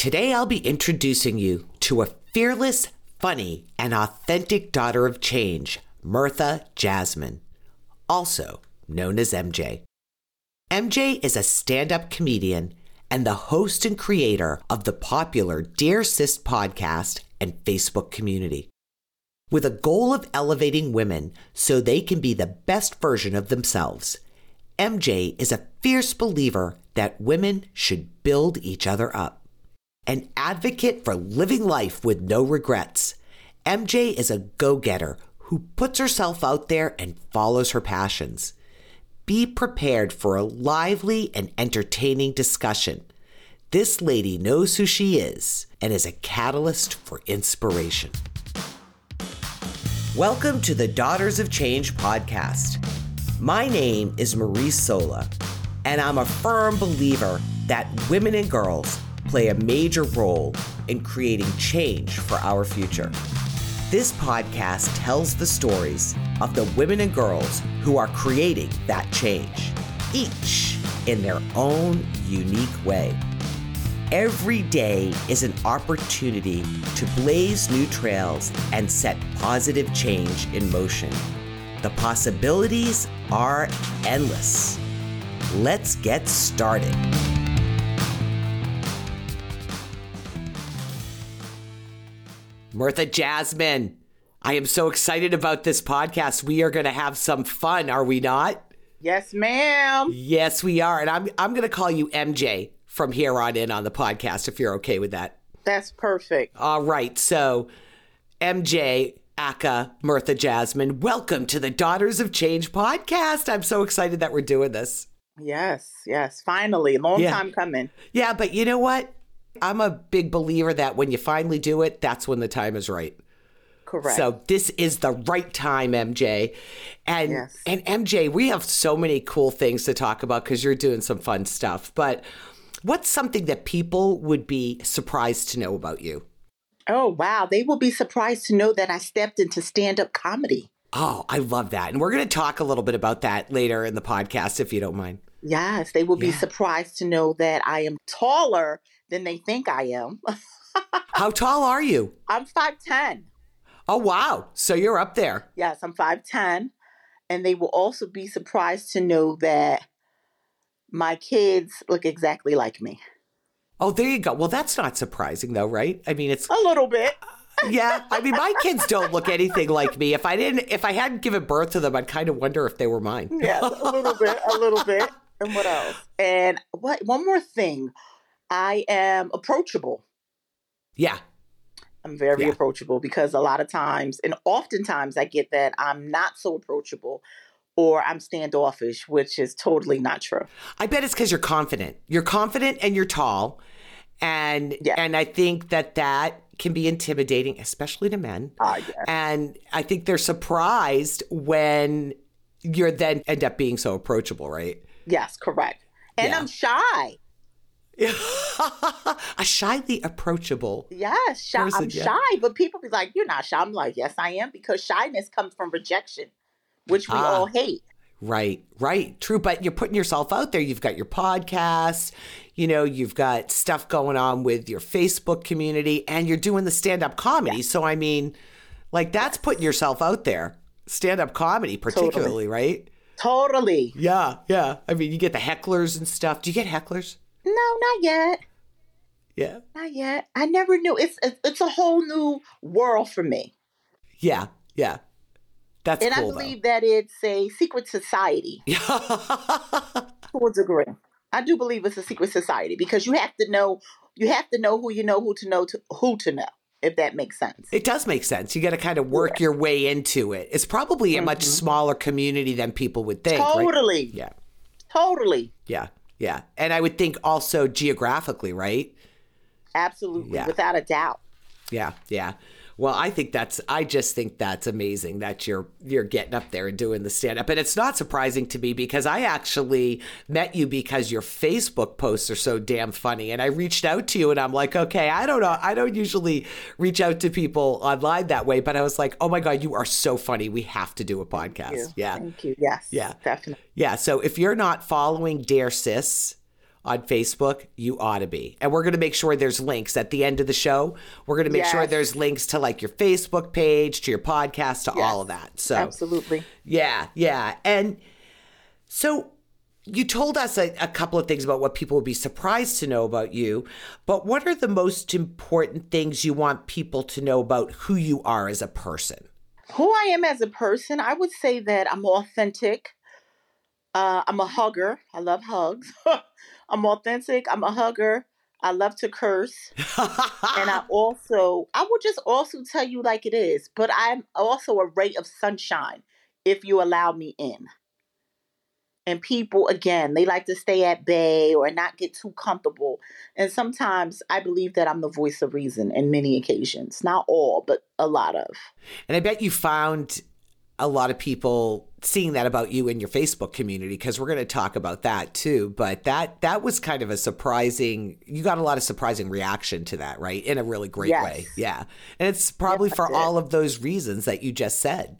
Today I'll be introducing you to a fearless, funny, and authentic daughter of change, Mirtha Jasmine, also known as MJ. MJ is a stand up comedian and the host and creator of the popular Dear Sis podcast and Facebook community. With a goal of elevating women so they can be the best version of themselves, MJ is a fierce believer that women should build each other up. An advocate for living life with no regrets, MJ is a go getter who puts herself out there and follows her passions. Be prepared for a lively and entertaining discussion. This lady knows who she is and is a catalyst for inspiration. Welcome to the Daughters of Change podcast. My name is Marie Sola, and I'm a firm believer that women and girls play a major role in creating change for our future. This podcast tells the stories of the women and girls who are creating that change, each in their own unique way. Every day is an opportunity to blaze new trails and set positive change in motion. The possibilities are endless. Let's get started. Mirtha Jasmine, I am so excited about this podcast. We are going to have some fun, are we not? Yes, ma'am. Yes, we are. And I'm I'm going to call you MJ from here on in on the podcast if you're okay with that. That's perfect. All right. So, MJ, Aka, Mirtha Jasmine, welcome to the Daughters of Change podcast. I'm so excited that we're doing this. Yes, yes. Finally, long Yeah. time coming. Yeah, but you know what? I'm a big believer that when you finally do it, that's when the time is right. Correct. So this is the right time, MJ. And Yes. and MJ, we have so many cool things to talk about because you're doing some fun stuff. But what's something that people would be surprised to know about you? oh, wow. They will be surprised to know that I stepped into stand up comedy. Oh, I love that. And we're going to talk a little bit about that later in the podcast, if you don't mind. Yes, they will be surprised to know that I am taller than they think I am. How tall are you? I'm 5'10. Oh, wow. So you're up there. Yes, I'm 5'10. And they will also be surprised to know that my kids look exactly like me. Oh, there you go. Well, that's not surprising, though, right? I mean, it's A little bit. yeah. I mean, my kids don't look anything like me. If I didn't, if I hadn't given birth to them, I'd kind of wonder if they were mine. Yes, a little bit, a little bit. And what else? And what one more thing. I am approachable. Yeah. I'm very Yeah. approachable because a lot of times and oftentimes I get that I'm not so approachable or I'm standoffish, which is totally not true. I bet it's because you're confident. You're confident and you're tall, and Yeah. and I think that that can be intimidating, especially to men. Ah, yes. And I think they're surprised when you're then end up being so approachable, right? Yes, correct. And Yeah. I'm shy. a shyly approachable. Yes, shy. Person, I'm yeah. shy, but people be like, "You're not shy." I'm like, "Yes, I am," because shyness comes from rejection, which we Ah. all hate. Right, right, true. But you're putting yourself out there. You've got your podcast, you know, you've got stuff going on with your Facebook community, and you're doing the stand up comedy. So, I mean, like, that's putting yourself out there. Stand up comedy, particularly, right? Totally. Yeah, yeah. I mean, you get the hecklers and stuff. Do you get hecklers? No, not yet. Yeah, Not yet. I never knew. It's it's it's a whole new world for me, yeah, yeah. That's and I cool, believe that it's a secret society though. to a degree. I do believe it's a secret society because you have to know you have to know who you know who to know to who to know if that makes sense. It does make sense. You got to kind of work your way into it. It's probably a much Mhm. smaller community than people would think. right? totally, Yeah, totally, yeah, yeah. And I would think also geographically, right? absolutely, Yeah. without a doubt. Yeah, yeah. Well, I think that's I just think that's amazing that you're you're getting up there and doing the stand up. And it's not surprising to me because I actually met you because your Facebook posts are so damn funny. And I reached out to you and I'm like, okay, I don't know. I don't usually reach out to people online that way, but I was like, oh my God, you are so funny. We have to do a podcast. Yeah. Thank you. Yes. Yeah. Definitely. Yeah. So if you're not following Dear Sis on Facebook, you ought to be. And we're going to make sure there's links at the end of the show. We're going to make yes. sure there's links to like your Facebook page, to your podcast, to yes. all of that. So Absolutely. Yeah, yeah. And so you told us a, a, couple of things about what people would be surprised to know about you, but what are the most important things you want people to know about who you are as a person? Who I am as a person, I would say that I'm authentic. Uh, I'm a hugger. I love hugs. I'm authentic. I'm a hugger. I love to curse. and I also, I will just also tell you like it is, but I'm also a ray of sunshine if you allow me in. And people, again, they like to stay at bay or not get too comfortable. And sometimes I believe that I'm the voice of reason in many occasions. Not all, but a lot of. And I bet you found a lot of people seeing that about you in your Facebook community because we're going to talk about that too. But that that was kind of a surprising. You got a lot of surprising reaction to that, right? In a really great yes. way, yeah. And it's probably yes, for all of those reasons that you just said.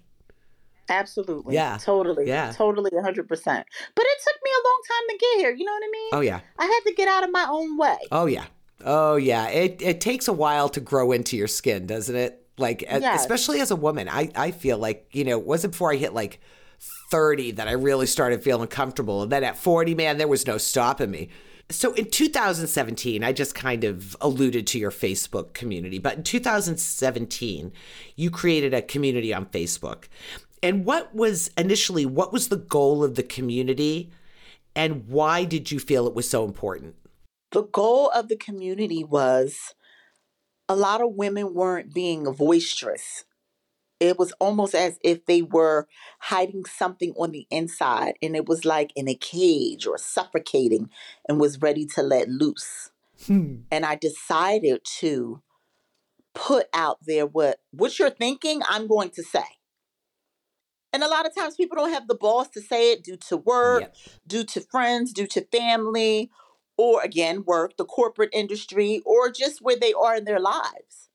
Absolutely. Yeah. Totally. Yeah. Totally 100%. But it took me a long time to get here. You know what I mean? Oh, yeah. I had to get out of my own way. Oh, yeah. Oh, yeah. It, it takes a while to grow into your skin, doesn't it? Like, yes. especially as a woman, I, I feel like, you know, it wasn't before I hit like 30 that I really started feeling comfortable. And then at 40, man, there was no stopping me. So in 2017, I just kind of alluded to your Facebook community, but in 2017, you created a community on Facebook. And what was initially, what was the goal of the community? And why did you feel it was so important? The goal of the community was a lot of women weren't being boisterous. It was almost as if they were hiding something on the inside, and it was like in a cage or suffocating and was ready to let loose. Hmm. And I decided to put out there what what you're thinking, I'm going to say. And a lot of times people don't have the balls to say it due to work, yep. due to friends, due to family, or again, work, the corporate industry, or just where they are in their lives.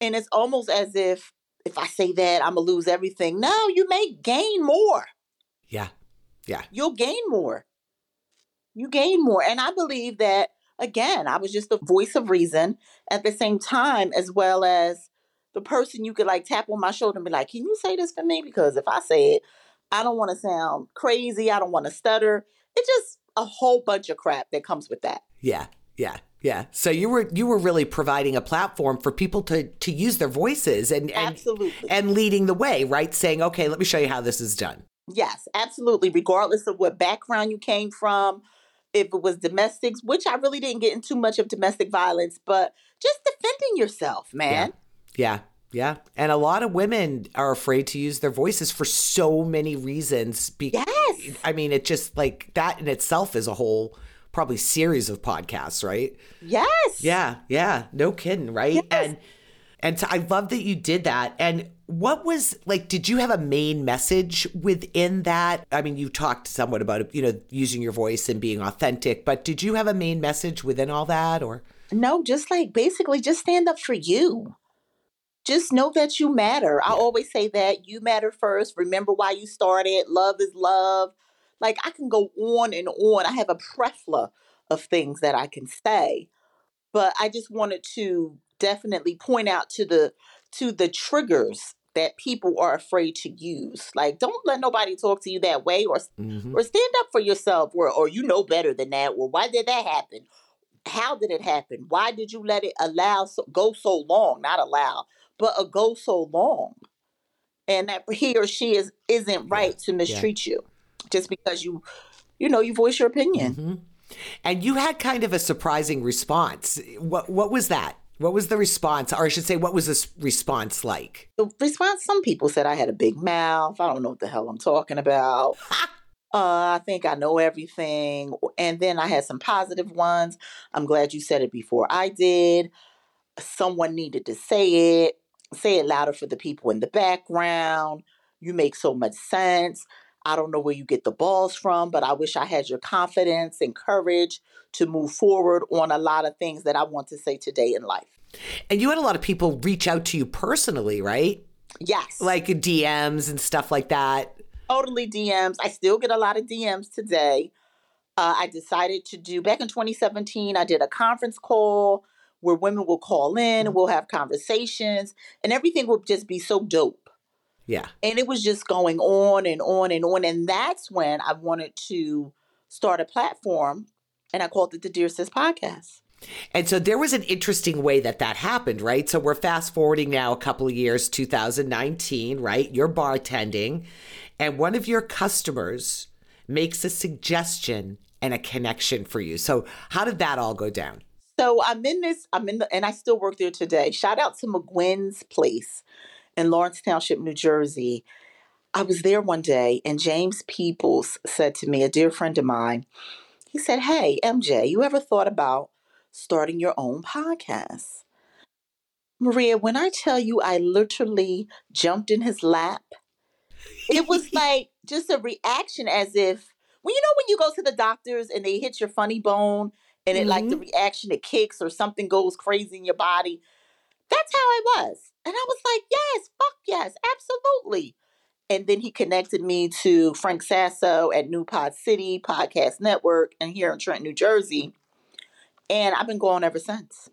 And it's almost as if if I say that, I'm gonna lose everything. No, you may gain more. Yeah. Yeah. You'll gain more. You gain more. And I believe that again, I was just the voice of reason at the same time, as well as the person you could like tap on my shoulder and be like, Can you say this for me? Because if I say it, I don't want to sound crazy. I don't want to stutter. It just a whole bunch of crap that comes with that. Yeah. Yeah. Yeah. So you were you were really providing a platform for people to to use their voices and, and absolutely and leading the way, right? Saying, okay, let me show you how this is done. Yes, absolutely. Regardless of what background you came from, if it was domestics, which I really didn't get into much of domestic violence, but just defending yourself, man. Yeah. yeah. Yeah. And a lot of women are afraid to use their voices for so many reasons. Be- yes. I mean, it just like that in itself is a whole probably series of podcasts, right? Yes. Yeah. Yeah. No kidding. Right. Yes. And, and so I love that you did that. And what was like, did you have a main message within that? I mean, you talked somewhat about, you know, using your voice and being authentic, but did you have a main message within all that or? No, just like basically just stand up for you just know that you matter. I always say that you matter first. Remember why you started. Love is love. Like I can go on and on. I have a plethora of things that I can say, but I just wanted to definitely point out to the to the triggers that people are afraid to use. Like don't let nobody talk to you that way or mm-hmm. or stand up for yourself or or you know better than that. Or why did that happen? How did it happen? Why did you let it allow so, go so long? Not allow, but a go so long and that he or she is isn't right to mistreat yeah. you just because you you know you voice your opinion mm-hmm. and you had kind of a surprising response what what was that what was the response or i should say what was this response like the response some people said i had a big mouth i don't know what the hell i'm talking about Uh, I think I know everything. And then I had some positive ones. I'm glad you said it before I did. Someone needed to say it say it louder for the people in the background. You make so much sense. I don't know where you get the balls from, but I wish I had your confidence and courage to move forward on a lot of things that I want to say today in life. And you had a lot of people reach out to you personally, right? Yes. Like DMs and stuff like that. Totally DMs. I still get a lot of DMs today. uh, I decided to do back in 2017. I did a conference call where women will call in and we'll have conversations, and everything will just be so dope. Yeah. And it was just going on and on and on. And that's when I wanted to start a platform, and I called it the Dear Sis Podcast. And so there was an interesting way that that happened, right? So we're fast forwarding now a couple of years, 2019, right? You're bartending, and one of your customers makes a suggestion and a connection for you. So how did that all go down? So I'm in this, I'm in the, and I still work there today. Shout out to McGuinn's Place in Lawrence Township, New Jersey. I was there one day, and James Peoples said to me, a dear friend of mine, he said, Hey, MJ, you ever thought about starting your own podcast? Maria, when I tell you I literally jumped in his lap, it was like just a reaction as if, well, you know, when you go to the doctors and they hit your funny bone and it mm-hmm. like the mm-hmm. reaction it kicks or something goes crazy in your body. That's how I was. And I was like, yes, fuck yes, absolutely. And then he connected me to Frank Sasso at New Pod City Podcast Network and here in Trenton, New Jersey. And I've been going ever since.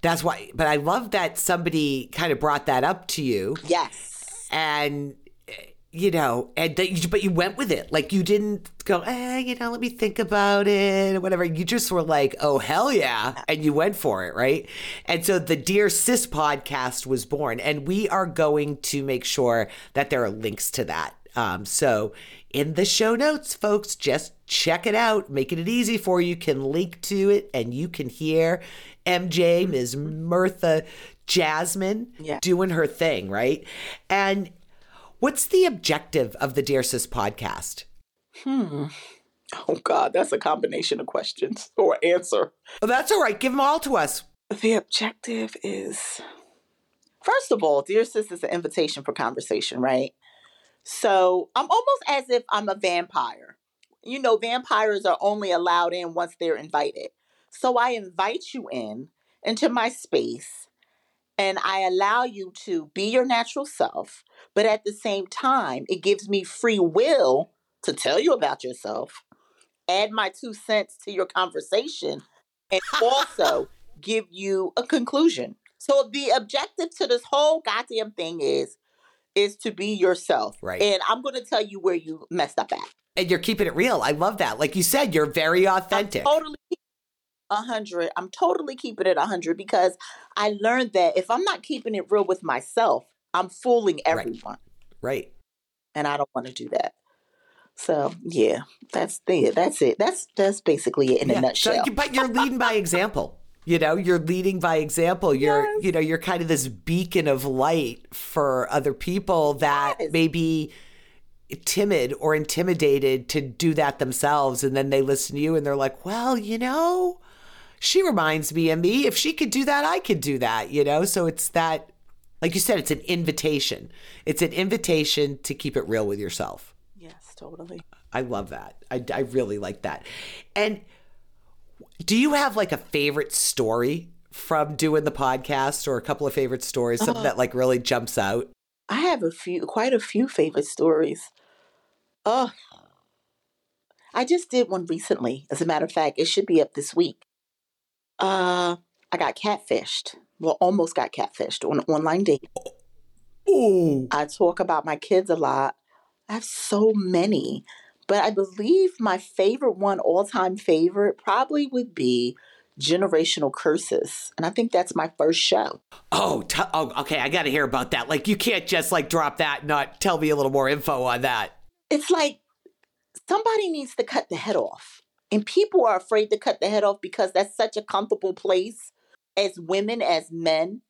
That's why, but I love that somebody kind of brought that up to you. Yes. And you know, and that, but you went with it. Like you didn't go, eh, you know, let me think about it or whatever. You just were like, oh hell yeah, and you went for it, right? And so the Dear Sis podcast was born, and we are going to make sure that there are links to that. Um, so in the show notes, folks, just check it out, making it easy for you. you can link to it, and you can hear MJ, Ms. Mirtha Jasmine yeah. doing her thing, right? And What's the objective of the Dear Sis podcast? Hmm. Oh, God, that's a combination of questions or answer. Oh, that's all right. Give them all to us. The objective is first of all, Dear Sis is an invitation for conversation, right? So I'm almost as if I'm a vampire. You know, vampires are only allowed in once they're invited. So I invite you in into my space and I allow you to be your natural self, but at the same time, it gives me free will to tell you about yourself, add my two cents to your conversation, and also give you a conclusion. So the objective to this whole goddamn thing is is to be yourself. Right. And I'm going to tell you where you messed up at. And you're keeping it real. I love that. Like you said, you're very authentic. I'm totally a hundred. I'm totally keeping it a hundred because I learned that if I'm not keeping it real with myself, I'm fooling everyone. Right. right. And I don't want to do that. So yeah, that's the that's it. That's that's basically it in yeah. a nutshell. So, but you're leading by example. You know, you're leading by example. You're yes. you know, you're kind of this beacon of light for other people that yes. maybe timid or intimidated to do that themselves and then they listen to you and they're like, "Well, you know, she reminds me of me. If she could do that, I could do that, you know? So it's that, like you said, it's an invitation. It's an invitation to keep it real with yourself. Yes, totally. I love that. I, I really like that. And do you have like a favorite story from doing the podcast or a couple of favorite stories, something uh, that like really jumps out? I have a few, quite a few favorite stories. Oh, I just did one recently. As a matter of fact, it should be up this week. Uh, I got catfished. Well, almost got catfished on online date. Ooh. I talk about my kids a lot. I have so many, but I believe my favorite one, all time favorite, probably would be generational curses and i think that's my first show oh, t- oh okay i gotta hear about that like you can't just like drop that and not tell me a little more info on that it's like somebody needs to cut the head off and people are afraid to cut the head off because that's such a comfortable place as women, as men.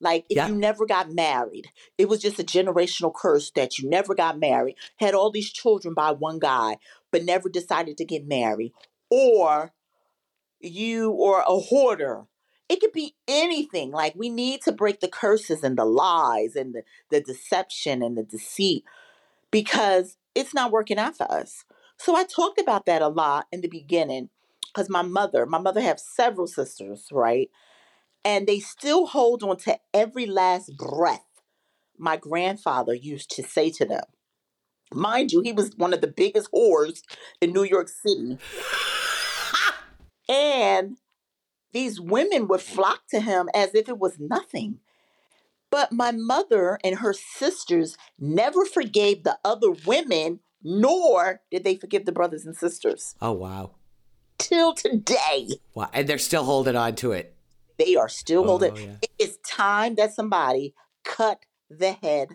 Like if yeah. you never got married, it was just a generational curse that you never got married, had all these children by one guy, but never decided to get married. Or you or a hoarder. It could be anything. Like we need to break the curses and the lies and the, the deception and the deceit because it's not working out for us. So I talked about that a lot in the beginning because my mother, my mother have several sisters, right? And they still hold on to every last breath my grandfather used to say to them. Mind you, he was one of the biggest whores in New York City. and these women would flock to him as if it was nothing. But my mother and her sisters never forgave the other women, nor did they forgive the brothers and sisters. Oh, wow. Till today. Wow. And they're still holding on to it. They are still Oh, holding. yeah. It is time that somebody cut the head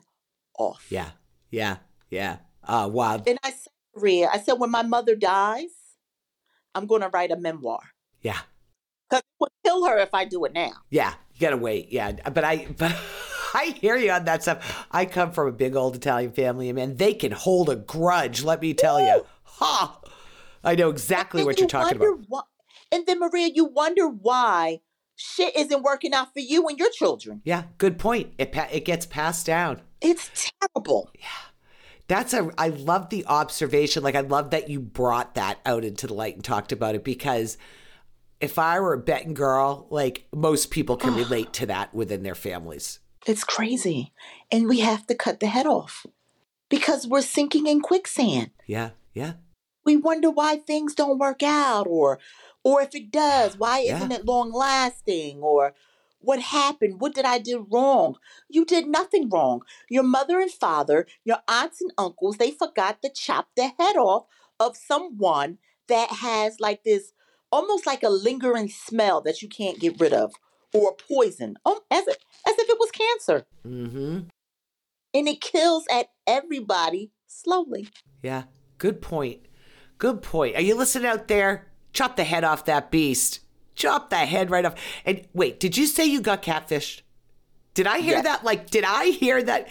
off. Yeah. Yeah. Yeah. Uh, wow. And I said, Maria, I said, when my mother dies, I'm going to write a memoir. Yeah. Because it would kill her if I do it now. Yeah. You gotta wait. Yeah. But I, but I hear you on that stuff. I come from a big old Italian family, and man, they can hold a grudge. Let me tell you. Ha! I know exactly And what you you're talking about. Why, and then, Maria, you wonder why shit isn't working out for you and your children. Yeah. Good point. It pa- it gets passed down. It's terrible. Yeah. That's a. I love the observation. Like I love that you brought that out into the light and talked about it because if I were a betting girl, like most people can relate to that within their families. It's crazy. And we have to cut the head off because we're sinking in quicksand. Yeah. Yeah. We wonder why things don't work out or or if it does, why Yeah. isn't it long lasting or what happened? What did I do wrong? You did nothing wrong. Your mother and father, your aunts and uncles, they forgot to chop the head off of someone that has like this almost like a lingering smell that you can't get rid of or poison um, as, if, as if it was cancer. Mm-hmm. And it kills at everybody slowly. Yeah. Good point. Good point. Are you listening out there? Chop the head off that beast. Chop that head right off. And wait, did you say you got catfished? Did I hear Yes. that? Like, did I hear that?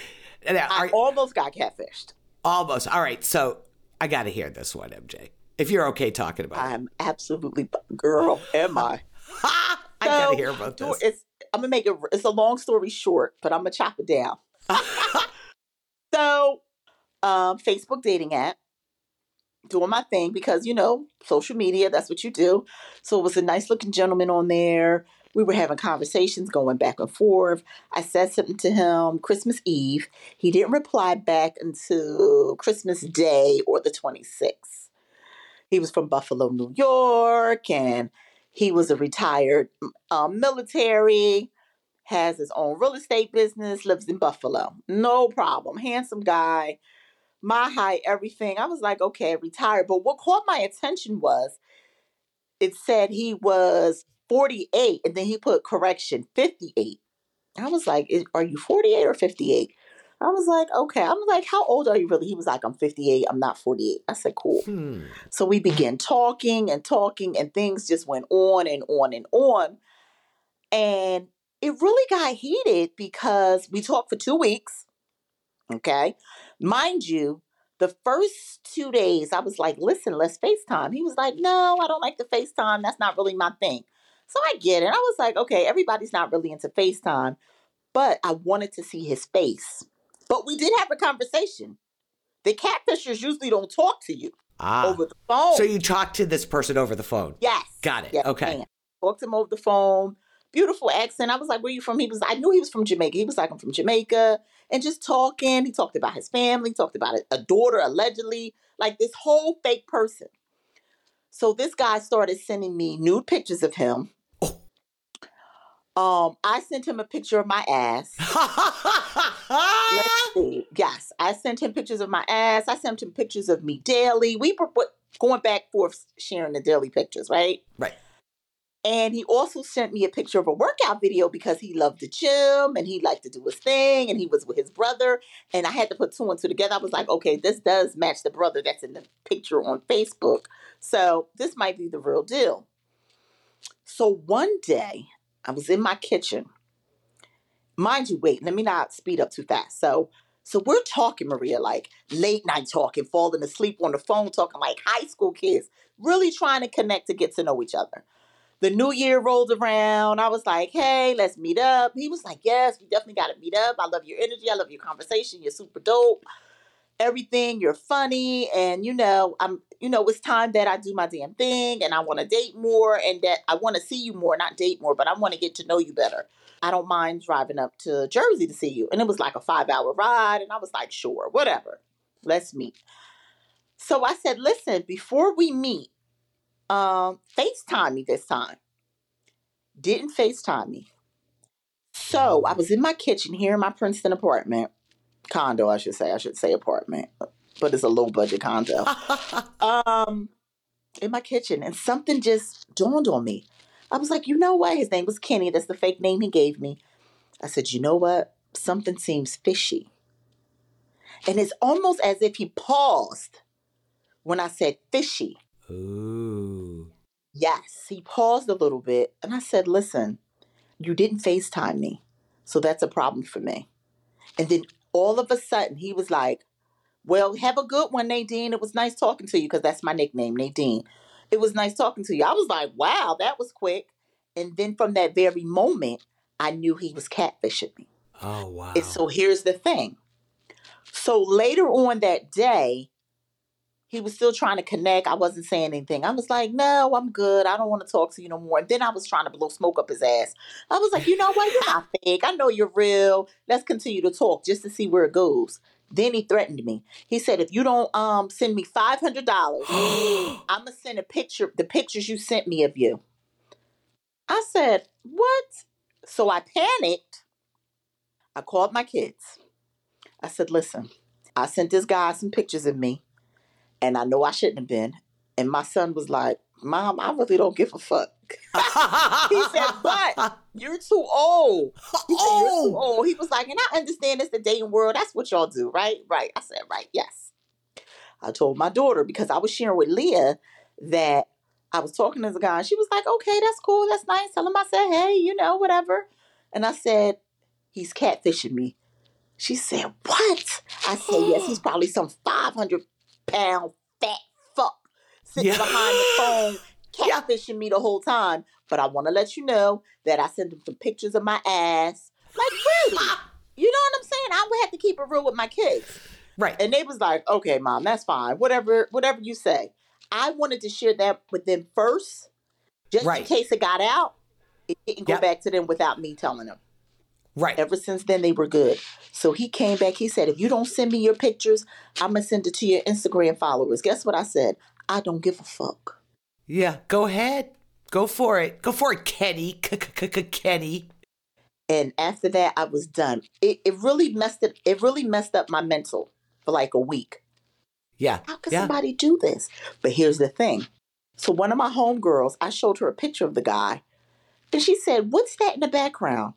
I are- almost got catfished. almost. All right. So I got to hear this one, MJ. If you're okay talking about it. I'm absolutely girl. Am I? I gotta hear about this. It's, I'm gonna make it. It's a long story short, but I'm gonna chop it down. so, um, Facebook dating app, doing my thing because you know social media. That's what you do. So it was a nice looking gentleman on there. We were having conversations going back and forth. I said something to him Christmas Eve. He didn't reply back until Christmas Day or the 26th. He was from Buffalo, New York, and he was a retired um, military, has his own real estate business, lives in Buffalo. No problem. Handsome guy, my height, everything. I was like, okay, retired. But what caught my attention was it said he was 48, and then he put correction 58. I was like, are you 48 or 58? I was like, okay. I'm like, how old are you really? He was like, I'm 58. I'm not 48. I said, cool. Hmm. So we began talking and talking, and things just went on and on and on. And it really got heated because we talked for two weeks. Okay. Mind you, the first two days, I was like, listen, let's FaceTime. He was like, no, I don't like the FaceTime. That's not really my thing. So I get it. I was like, okay, everybody's not really into FaceTime, but I wanted to see his face. But we did have a conversation. The catfishers usually don't talk to you Ah. over the phone. So you talked to this person over the phone. yes. Got it. Yes, okay. Talked to him over the phone. Beautiful accent. I was like, where you from? He was I knew he was from Jamaica. He was like, I'm from Jamaica. And just talking. He talked about his family, talked about a, a daughter allegedly, like this whole fake person. So this guy started sending me nude pictures of him. Oh. Um, I sent him a picture of my ass. Let's see. Yes, I sent him pictures of my ass. I sent him pictures of me daily. We were going back and forth sharing the daily pictures, right? right. And he also sent me a picture of a workout video because he loved the gym and he liked to do his thing and he was with his brother. And I had to put two and two together. I was like, okay, this does match the brother that's in the picture on Facebook. So this might be the real deal. So one day I was in my kitchen. Mind you, wait, let me not speed up too fast. So so we're talking, Maria, like late night talking, falling asleep on the phone, talking like high school kids, really trying to connect to get to know each other. The new year rolled around. I was like, hey, let's meet up. He was like, yes, we definitely got to meet up. I love your energy. I love your conversation. You're super dope. Everything. You're funny. And, you know, I'm, you know, it's time that I do my damn thing and I want to date more and that I want to see you more, not date more, but I want to get to know you better. I don't mind driving up to Jersey to see you. And it was like a five hour ride. And I was like, sure, whatever. let's meet. So I said, listen, before we meet, um, FaceTime me this time. Didn't FaceTime me. So I was in my kitchen here in my Princeton apartment, condo, I should say. I should say apartment, but it's a low budget condo. um, in my kitchen, and something just dawned on me. I was like, you know what? His name was Kenny. That's the fake name he gave me. I said, you know what? Something seems fishy. And it's almost as if he paused when I said fishy. Ooh. Yes, he paused a little bit. And I said, listen, you didn't FaceTime me. So that's a problem for me. And then all of a sudden, he was like, well, have a good one, Nadine. It was nice talking to you because that's my nickname, Nadine. It was nice talking to you. I was like, wow, that was quick. And then from that very moment, I knew he was catfishing me. Oh, wow. And so here's the thing. So later on that day, he was still trying to connect. I wasn't saying anything. I was like, no, I'm good. I don't want to talk to you no more. And then I was trying to blow smoke up his ass. I was like, you know what? You're not fake. I know you're real. Let's continue to talk just to see where it goes. Then he threatened me. He said, if you don't um send me five hundred dollars, I'm gonna send a picture, the pictures you sent me of you. I said, what? So I panicked. I called my kids. I said, listen, I sent this guy some pictures of me, and I know I shouldn't have been. And my son was like, Mom, I really don't give a fuck. he said, but you're too old. He said, you're too oh, old. He was like, and I understand it's the dating world. That's what y'all do, right? Right. I said, right, yes. I told my daughter because I was sharing with Leah that I was talking to the guy. And she was like, okay, that's cool. That's nice. Tell him I said, hey, you know, whatever. And I said, he's catfishing me. She said, what? I said, yes, he's probably some 500 pound fat fuck sitting Yeah. behind the phone. Catfishing me the whole time. But I want to let you know that I sent him some pictures of my ass. Like, really? You know what I'm saying? I would have to keep it real with my kids. right. And they was like, okay, mom, that's fine. Whatever, whatever you say. I wanted to share that with them first, just Right. in case it got out. It didn't go Yep. back to them without me telling them. Right. Ever since then, they were good. So he came back. He said, if you don't send me your pictures, I'm going to send it to your Instagram followers. Guess what I said? I don't give a fuck. Yeah. Go ahead. Go for it. Go for it, Kenny. Kenny. And after that, I was done. It, it really messed it. It really messed up my mental for like a week. Yeah. How could Yeah. somebody do this? But here's the thing. So one of my homegirls, I showed her a picture of the guy, and she said, "What's that in the background?"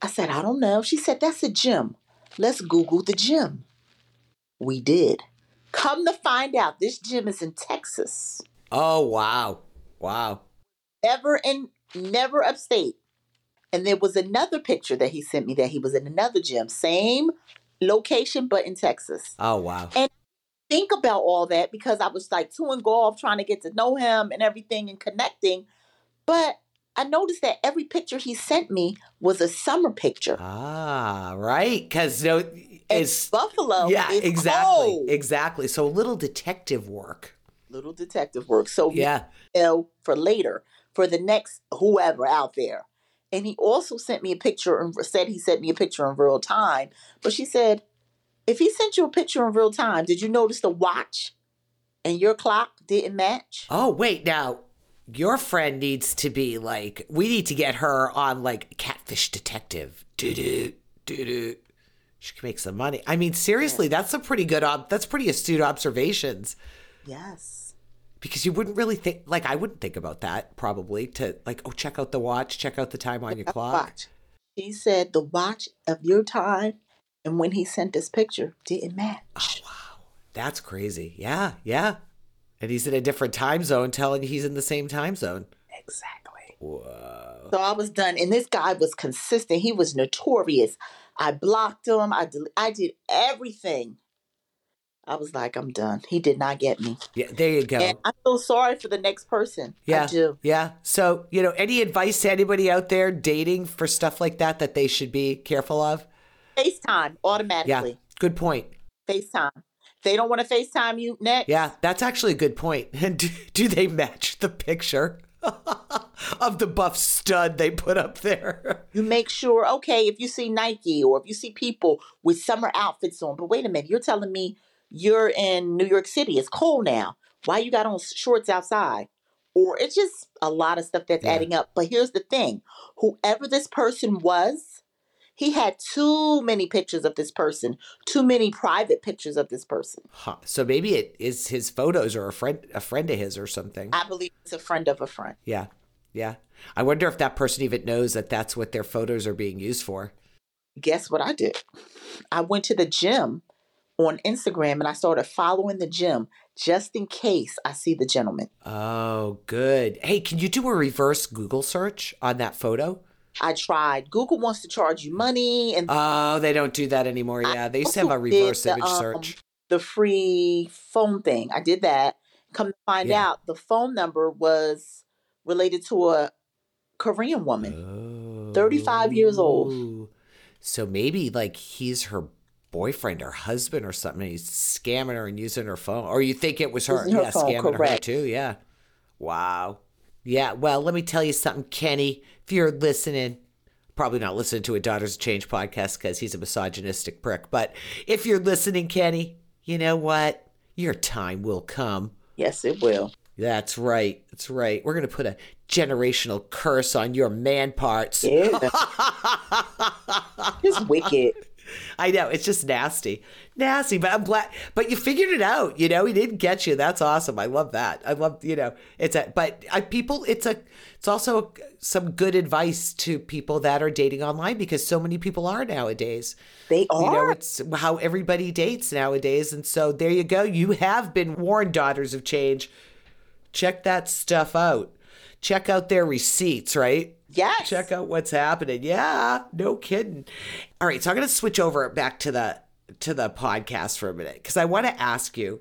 I said, "I don't know." She said, "That's a gym. Let's Google the gym." We did. Come to find out, this gym is in Texas. Oh, wow. Wow. Never in, never upstate. And there was another picture that he sent me that he was in another gym, same location, but in Texas. Oh, wow. And think about all that because I was like too engulfed trying to get to know him and everything and connecting. But I noticed that every picture he sent me was a summer picture. Ah, right. Because no, And it's Buffalo yeah, exactly, cold. exactly. So a little detective work. Little detective work. So Yeah. know, for later, for the next whoever out there. And he also sent me a picture and said he sent me a picture in real time. But she said, if he sent you a picture in real time, did you notice the watch and your clock didn't match? Oh, wait. Now, your friend needs to be like, we need to get her on like Catfish Detective. She can make some money. I mean, seriously, that's a pretty good. Ob- that's pretty astute observations Yes. because you wouldn't really think. Like, I wouldn't think about that probably to like, oh, check out the watch, check out the time on your clock. watch. She said the watch of your time and when he sent this picture didn't oh, match. Oh, wow, that's crazy. Yeah, yeah. And he's in a different time zone, telling he's in the same time zone. Exactly. Whoa. So I was done, and this guy was consistent. He was notorious. I blocked him. I del- I did everything. I was like, I'm done. He did not get me, Yeah, there you go. and I feel sorry for the next person. Yeah. I do. Yeah. So, you know, any advice to anybody out there dating for stuff like that that they should be careful of? FaceTime automatically. Yeah. Good point. FaceTime. If they don't want to FaceTime you next. Yeah, that's actually a good point. And do, do they match the picture of the buff stud they put up there? You make sure, okay, if you see Nike or if you see people with summer outfits on, but wait a minute, you're telling me you're in New York City. It's cold now. Why you got on shorts outside? Or it's just a lot of stuff that's Yeah. adding up. But here's the thing whoever this person was, he had too many pictures of this person, too many private pictures of this person. Huh. So maybe it is his photos or a friend a friend of his or something. I believe it's a friend of a friend. Yeah. Yeah. I wonder if that person even knows that that's what their photos are being used for. Guess what I did? I went to the gym on Instagram and I started following the gym just in case I see the gentleman. Oh, good. Hey, can you do a reverse Google search on that photo? I tried. Google wants to charge you money and Oh, they don't do that anymore. I Yeah, they used to have a reverse the, image um, search. the free phone thing. I did that. Come to find Yeah. out, the phone number was related to a Korean woman. Oh. 35 years old. So maybe like he's her boyfriend or husband or something. and He's scamming her and using her phone. Or you think it was her? Using her yeah, phone, scamming her correct. too. Yeah. Wow. Yeah. Well, let me tell you something, Kenny. If you're listening, probably not listening to a Daughters of Change podcast because he's a misogynistic prick. But if you're listening, Kenny, you know what? Your time will come. Yes, it will. That's right. That's right. We're going to put a generational curse on your man parts. Yeah. it's wicked. I know it's just nasty, nasty. But I'm glad. But you figured it out. You know, he didn't get you. That's awesome. I love that. I love. You know, it's a. But I, people, it's a. It's also some good advice to people that are dating online because so many people are nowadays. They are. You know, it's how everybody dates nowadays, and so there you go. You have been warned, daughters of change. Check that stuff out. Check out their receipts, right? Yes. check out what's happening. Yeah, no kidding. All right, so I'm going to switch over back to the to the podcast for a minute because I want to ask you: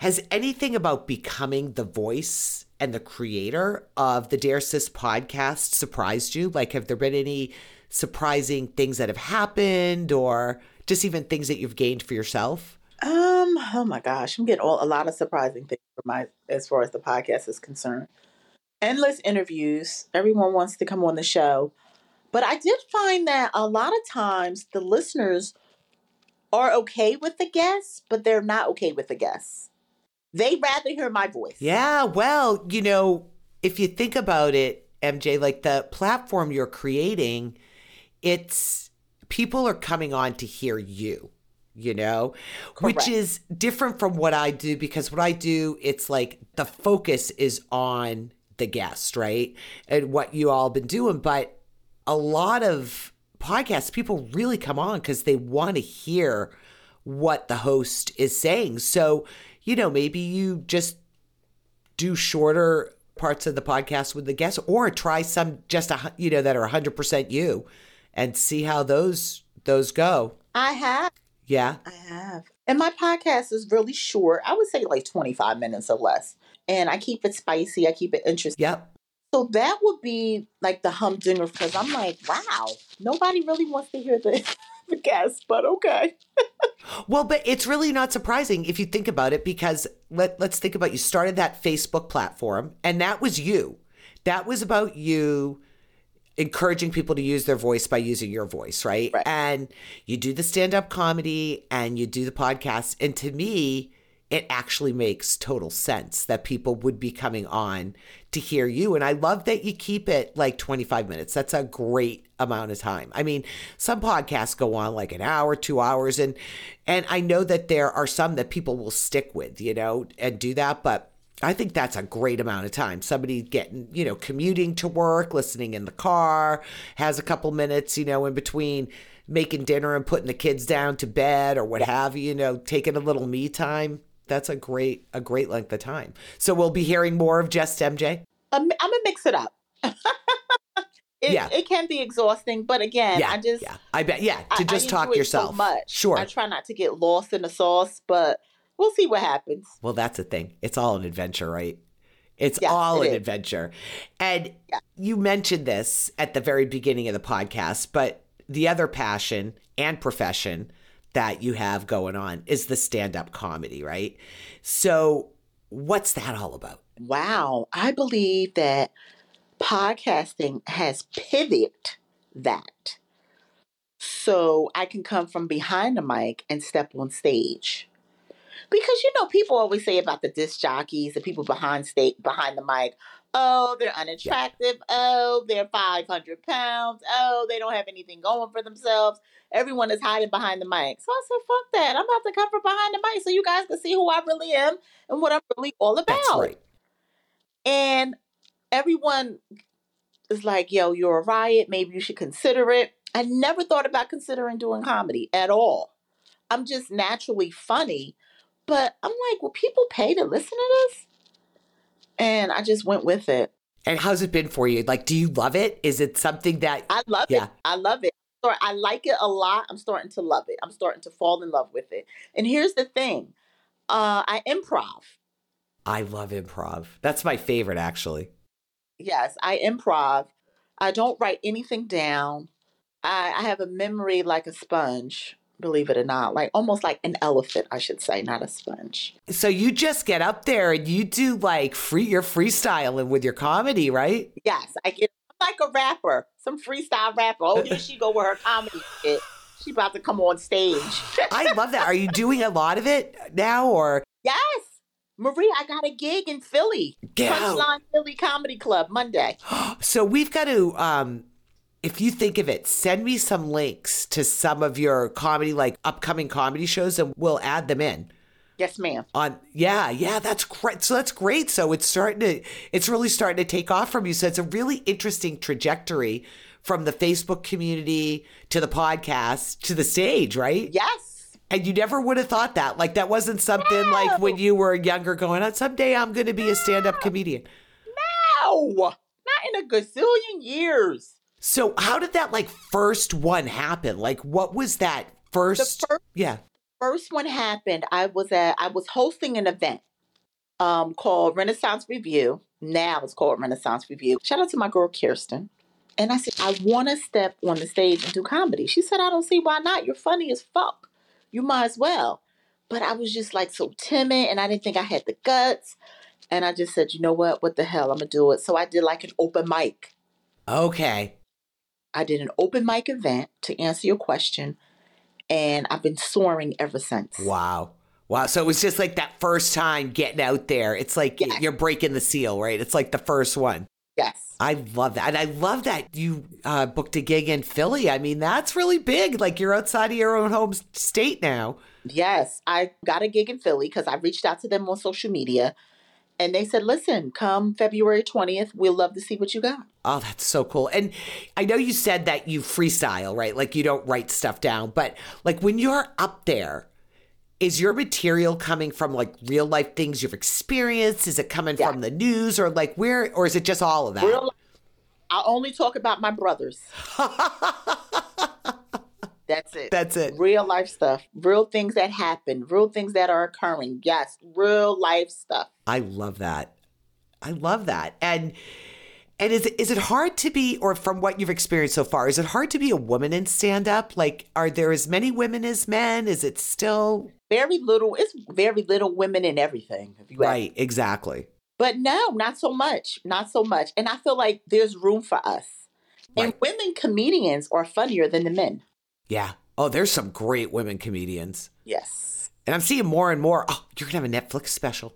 Has anything about becoming the voice and the creator of the Dear Sis podcast surprised you? Like, have there been any surprising things that have happened, or just even things that you've gained for yourself? Um. Oh my gosh, I'm getting all, a lot of surprising things for my as far as the podcast is concerned. Endless interviews. Everyone wants to come on the show, but I did find that a lot of times the listeners are okay with the guests, but they're not okay with the guests. They rather hear my voice. Yeah, well, you know, if you think about it, MJ, like the platform you're creating, it's people are coming on to hear you, you know, which is different from what I do because what I do, it's like the focus is on the guest, right? And what you all been doing. But a lot of podcasts, people really come on because they want to hear what the host is saying. So, you know, maybe you just do shorter parts of the podcast with the guests or try some just a, you know that are 100% you and see how those those go. I have. Yeah. I have. And my podcast is really short. I would say like 25 minutes or less. And I keep it spicy. I keep it interesting. Yep. So that would be like the humdinger because I'm like, wow, nobody really wants to hear the, the guest, but okay. Well, but it's really not surprising if you think about it because let let's think about you started that Facebook platform and that was you. That was about you encouraging people to use their voice by using your voice, right? Right. And you do the stand-up comedy and you do the podcast and to me it actually makes total sense that people would be coming on to hear you and I love that you keep it like 25 minutes. That's a great amount of time. I mean, some podcasts go on like an hour, 2 hours and and I know that there are some that people will stick with, you know, and do that, but I think that's a great amount of time. Somebody getting, you know, commuting to work, listening in the car, has a couple minutes, you know, in between making dinner and putting the kids down to bed or what have you, you know, taking a little me time. That's a great a great length of time. So we'll be hearing more of just MJ. I'm, I'm to mix it up. it, Yeah. it can be exhausting, but again, yeah, I just. yeah. I bet yeah, to I just talk yourself. So much. Sure. I try not to get lost in the sauce, but we'll see what happens. Well, that's the thing. It's all an adventure, right? It's Yes, all it an is. adventure. And Yeah. you mentioned this at the very beginning of the podcast, but the other passion and profession that you have going on is the stand up comedy, right? So, what's that all about? Wow. I believe that podcasting has pivoted that. So I can come from behind the mic and step on stage. Because you know, people always say about the disc jockeys, the people behind state behind the mic, oh, they're unattractive. Oh, they're 500 pounds. Oh, they don't have anything going for themselves. Everyone is hiding behind the mic. So I said, fuck that. I'm about to come from behind the mic so you guys can see who I really am and what I'm really all about. That's right. And everyone is like, yo, you're a riot. Maybe you should consider it. I never thought about considering doing comedy at all. I'm just naturally funny. But I'm like, will people pay to listen to this? And I just went with it. And how's it been for you? Like, do you love it? Is it something that I love Yeah. it. I love it. Or I like it a lot. I'm starting to love it. I'm starting to fall in love with it. And here's the thing. Uh, I improv. I love improv? That's my favorite, actually. Yes, I improv. I don't write anything down. I, I have a memory like a sponge, believe it or not, like almost like an elephant, I should say, not a sponge. So you just get up there and you do like free, you're freestyling with your comedy, right? Yes, I get I'm like a rapper, some freestyle rapper. Oh, here she go with her comedy shit. She about to come on stage. I love that. Are you doing a lot of it now or? yes, Marie, I got a gig in Philly, Get. Punchline Philly Comedy Club Monday. So we've got to, um, if you think of it, send me some links to some of your comedy, like upcoming comedy shows, and we'll add them in. Yes, ma'am. On yeah, yeah, that's great. So that's great. So it's starting to, it's really starting to take off from you. So it's a really interesting trajectory from the Facebook community to the podcast to the stage, right? Yes. And you never would have thought that. Like that wasn't something like when you were younger going on, someday I'm going to be a stand up comedian. No, not in a gazillion years. So how did that like first one happen? Like what was that first? first- yeah. first one happened, I was at I was hosting an event um called Renaissance Review. Now it's called Renaissance Review. Shout out to my girl Kirsten. And I said, I want to step on the stage and do comedy. She said, I don't see why not. You're funny as fuck. You might as well. But I was just like so timid and I didn't think I had the guts. And I just said, you know what? What the hell? I'm going to do it. So I did like an open mic. Okay. I did an open mic event to answer your question. And I've been soaring ever since. Wow. Wow. So it was just like that first time getting out there. It's like Yeah. you're breaking the seal, right? It's like the first one. Yes. I love that. And I love that you uh, booked a gig in Philly. I mean, that's really big. Like you're outside of your own home state now. Yes, I got a gig in Philly because I reached out to them on social media and they said, listen, come February 20th, we'll love to see what you got. Oh, that's so cool. And I know you said that you freestyle, right? Like you don't write stuff down, but like when you're up there, is your material coming from like real life things you've experienced? Is it coming Yeah. from the news or like where, or is it just all of that? Real, I only talk about my brothers. That's it. That's it. Real life stuff, real things that happen, real things that are occurring. Yes, real life stuff. I love that. I love that. And and is it, is it hard to be, or from what you've experienced so far, is it hard to be a woman in stand up? Like, are there as many women as men? Is it still Very little, it's very little women in everything. You ask right? Exactly. But no, not so much. Not so much. And I feel like there's room for us. And women comedians are funnier than the men. Yeah. Oh, there's some great women comedians. Yes. And I'm seeing more and more. Oh, you're going to have a Netflix special.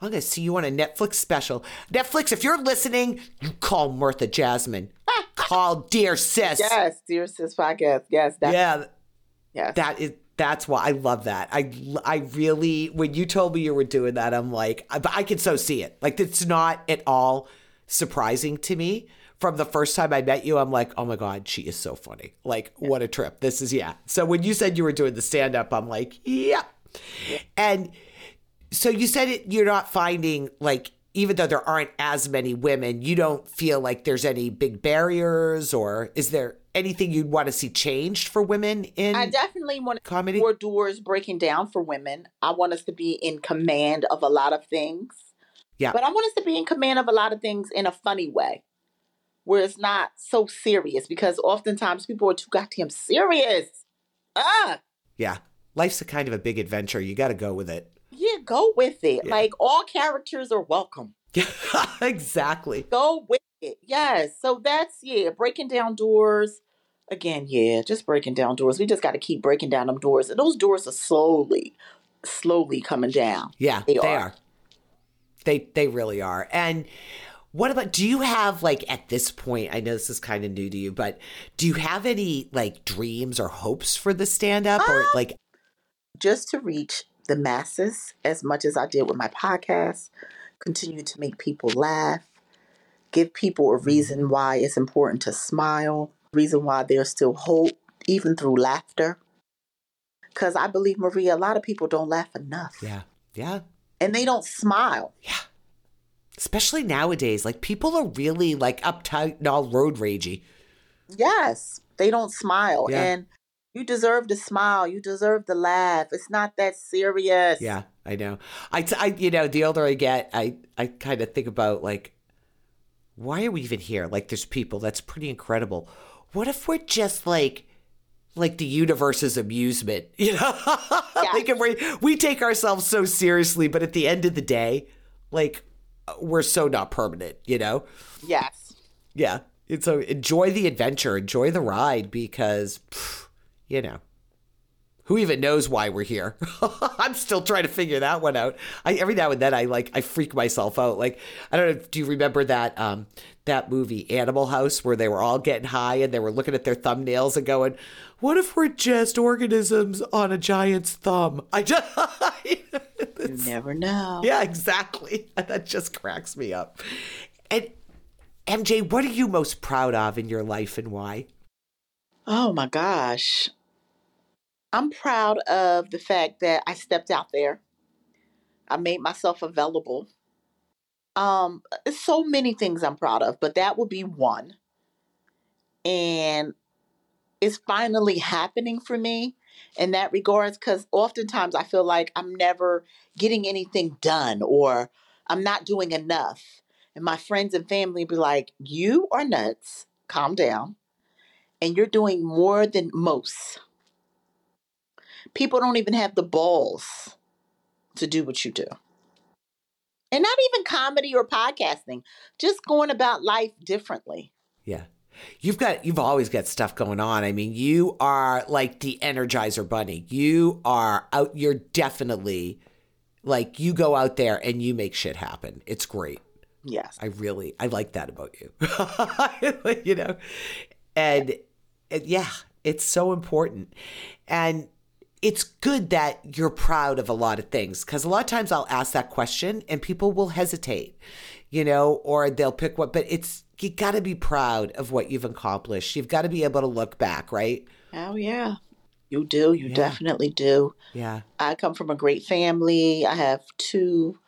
I'm going to see you on a Netflix special. Netflix, if you're listening, you call Martha Jasmine. call dear sis. Yes, dear sis podcast. Yes, that, yeah. yes. That is that's why I love that. I I really when you told me you were doing that, I'm like I, I can so see it. Like it's not at all surprising to me. From the first time I met you, I'm like, oh my god, she is so funny. Like what a trip. This is yeah. So when you said you were doing the stand up, I'm like, yeah. And so you said it, you're not finding like even though there aren't as many women, you don't feel like there's any big barriers or is there anything you'd want to see changed for women in I definitely want comedy? more doors breaking down for women. I want us to be in command of a lot of things. Yeah. But I want us to be in command of a lot of things in a funny way. Where it's not so serious because oftentimes people are too goddamn serious. Ah, Yeah. Life's a kind of a big adventure. You got to go with it. yeah, go with it. Yeah. Like all characters are welcome. exactly. Go with it. Yes. So that's yeah, breaking down doors. Again, yeah, just breaking down doors. We just got to keep breaking down them doors. And those doors are slowly, slowly coming down. Yeah, they, they are. are. They they really are. And what about do you have like at this point, I know this is kind of new to you, but do you have any like dreams or hopes for the stand up or um, like just to reach the masses as much as I did with my podcast, continue to make people laugh, give people a reason why it's important to smile, reason why there's still hope even through laughter. Cuz I believe Maria a lot of people don't laugh enough. Yeah. Yeah. And they don't smile. Yeah especially nowadays. Like people are really like uptight and all road ragey. Yes, they don't smile, yeah. and you deserve to smile. You deserve to laugh. It's not that serious. Yeah, I know. I, I you know, the older I get, I, I kind of think about like, why are we even here? Like, there's people. That's pretty incredible. What if we're just like, like the universe's amusement? You know, yes. like if we we take ourselves so seriously, but at the end of the day, like we're so not permanent, you know? Yes. Yeah. And so enjoy the adventure, enjoy the ride because, pff, you know, who even knows why we're here? I'm still trying to figure that one out. I every now and then I like I freak myself out. Like I don't know. Do you remember that um that movie Animal House where they were all getting high and they were looking at their thumbnails and going, "What if we're just organisms on a giant's thumb?" I just you never know. Yeah, exactly. That just cracks me up. And MJ, what are you most proud of in your life and why? Oh my gosh. I'm proud of the fact that I stepped out there. I made myself available. Um, so many things I'm proud of, but that would be one. And it's finally happening for me in that regards because oftentimes I feel like I'm never getting anything done or I'm not doing enough. And my friends and family be like, You are nuts. Calm down. And you're doing more than most. People don't even have the balls to do what you do. And not even comedy or podcasting, just going about life differently. Yeah. You've got you've always got stuff going on. I mean, you are like the energizer bunny. You are out you're definitely like you go out there and you make shit happen. It's great. Yes. I really I like that about you. you know. And, and yeah, it's so important. And it's good that you're proud of a lot of things because a lot of times I'll ask that question and people will hesitate, you know, or they'll pick what, but it's, you got to be proud of what you've accomplished. You've got to be able to look back, right? Oh, yeah. You do. You yeah. definitely do. Yeah. I come from a great family. I have two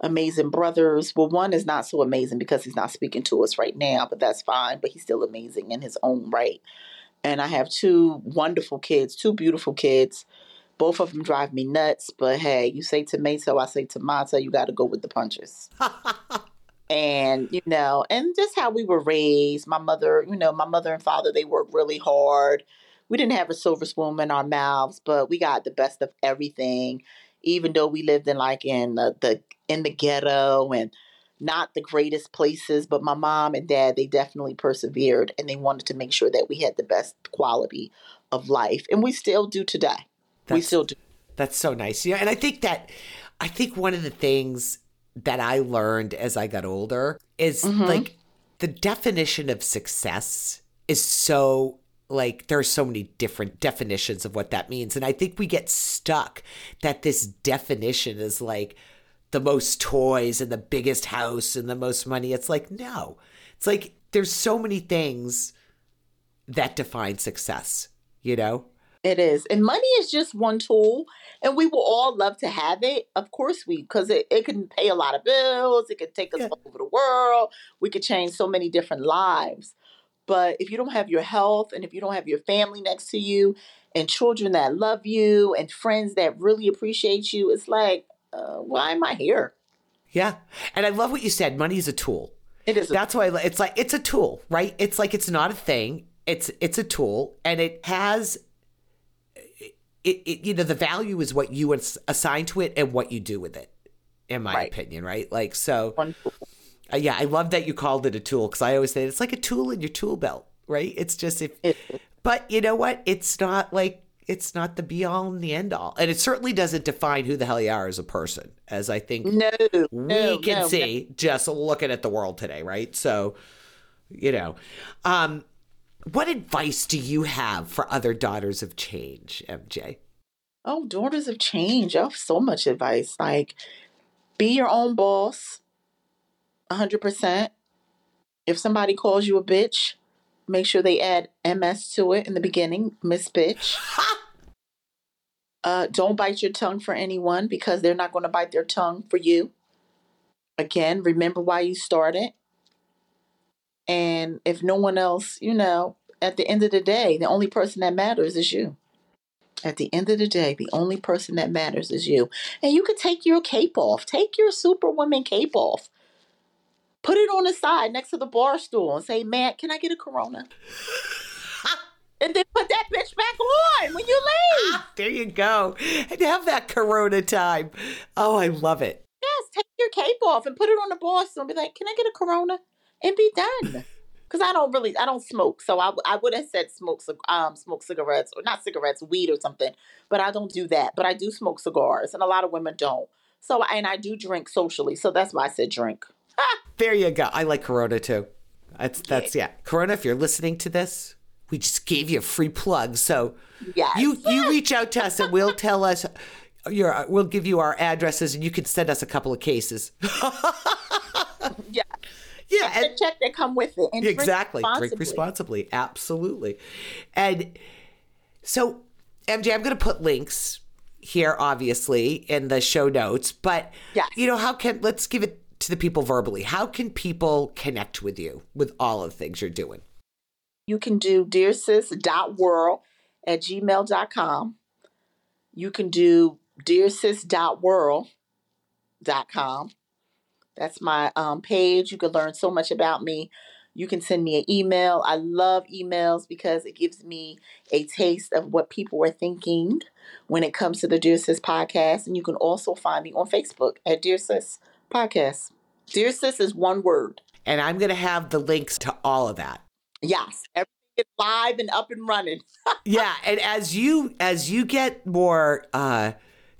amazing brothers. Well, one is not so amazing because he's not speaking to us right now, but that's fine. But he's still amazing in his own right. And I have two wonderful kids, two beautiful kids. Both of them drive me nuts, but hey, you say tomato, I say tomato, you got to go with the punches. and you know and just how we were raised. My mother you know my mother and father they worked really hard. We didn't have a silver spoon in our mouths but we got the best of everything even though we lived in like in the, the in the ghetto and not the greatest places but my mom and dad they definitely persevered and they wanted to make sure that we had the best quality of life and we still do today. That's, we still do. that's so nice. Yeah and i think that i think one of the things that I learned as I got older is mm-hmm. like the definition of success is so like there are so many different definitions of what that means. And i think we get stuck that this definition is like the most toys and the biggest house and the most money. It's like no. It's like there's so many things that define success you know it is. And money is just one tool. And we will all love to have it. Of course, we, because it, it can pay a lot of bills. It can take us yeah. all over the world. We could change so many different lives. But if you don't have your health and if you don't have your family next to you and children that love you and friends that really appreciate you, it's like, uh, why am I here? Yeah. And I love what you said. Money is a tool. It is. That's why it's like, it's a tool, right? It's like, it's not a thing. It's, it's a tool and it has it, it, you know the value is what you assign to it and what you do with it in my right. opinion right like so uh, yeah i love that you called it a tool because i always say it's like a tool in your tool belt right it's just if but you know what it's not like it's not the be all and the end all. And it certainly doesn't define who the hell you are as a person, as I think No, we no, can no, no. see just looking at the world today, right? So, you know, um, what advice do you have for other daughters of change, MJ? Oh, daughters of change. I have so much advice. Like, be your own boss, 100%. If somebody calls you a bitch, make sure they add MS to it in the beginning, Miss Bitch. Uh, don't bite your tongue for anyone because they're not going to bite their tongue for you. Again, remember why you started. And if no one else, you know, at the end of the day, the only person that matters is you. At the end of the day, the only person that matters is you. And you could take your cape off. Take your superwoman cape off. Put it on the side next to the bar stool and say, man, can I get a Corona? and then put that bitch back on when you leave. Ah, there you go. And have that Corona time. Oh, I love it. Yes, take your cape off and put it on the bar stool and be like, can I get a Corona? And be done. Because I don't really, I don't smoke. So I, I would have said smoke, um, smoke cigarettes or not cigarettes, weed or something. But I don't do that. But I do smoke cigars and a lot of women don't. So, and I do drink socially. So that's why I said drink. There you go. I like Corona too. That's that's yeah. Corona, if you're listening to this, we just gave you a free plug. So Yes. you you reach out to us and we'll tell us your we'll give you our addresses and you can send us a couple of cases. yeah. Yeah, and The check that come with it. And exactly. Drink responsibly. responsibly. Absolutely. And so MJ, I'm going to put links here obviously in the show notes, but Yes. you know, how can let's give it to the people verbally. How can people connect with you with all of the things you're doing? You can do dearsis.world at gmail.com. You can do dearsis.world.com. That's my um, page. You can learn so much about me. You can send me an email. I love emails because it gives me a taste of what people are thinking when it comes to the Dear Sis podcast. And you can also find me on Facebook at Dear Sis Podcast. Dear Sis is one word. And I'm going to have the links to all of that. Yes, everything is live and up and running. yeah, and as you as you get more uh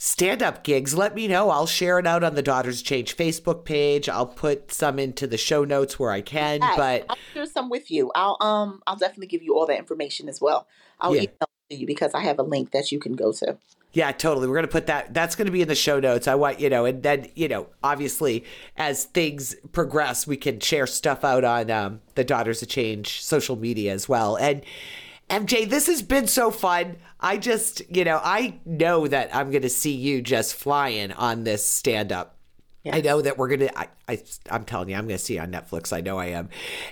stand-up gigs, let me know. I'll share it out on the Daughters Change Facebook page. I'll put some into the show notes where I can, but I'll share some with you. I'll um I'll definitely give you all that information as well. I'll Yeah. email it to you because I have a link that you can go to. Yeah, totally. We're going to put that. That's going to be in the show notes. I want, you know, and then, you know, obviously as things progress, we can share stuff out on um, the Daughters of Change social media as well. And MJ, this has been so fun. I just, you know, I know that I'm going to see you just flying on this stand up. I know that we're going to, I, I, I'm telling you, I'm going to see you on Netflix. I know I am.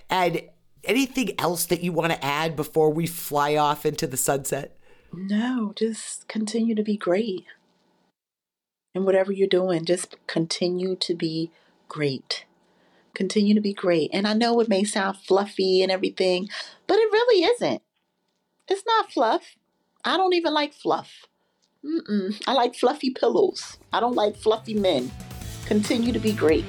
And anything else that you want to add before we fly off into the sunset? No, just continue to be great. And whatever you're doing, just continue to be great. Continue to be great. And I know it may sound fluffy and everything, but it really isn't. It's not fluff. I don't even like fluff. Mm-mm. I like fluffy pillows. I don't like fluffy men. Continue to be great.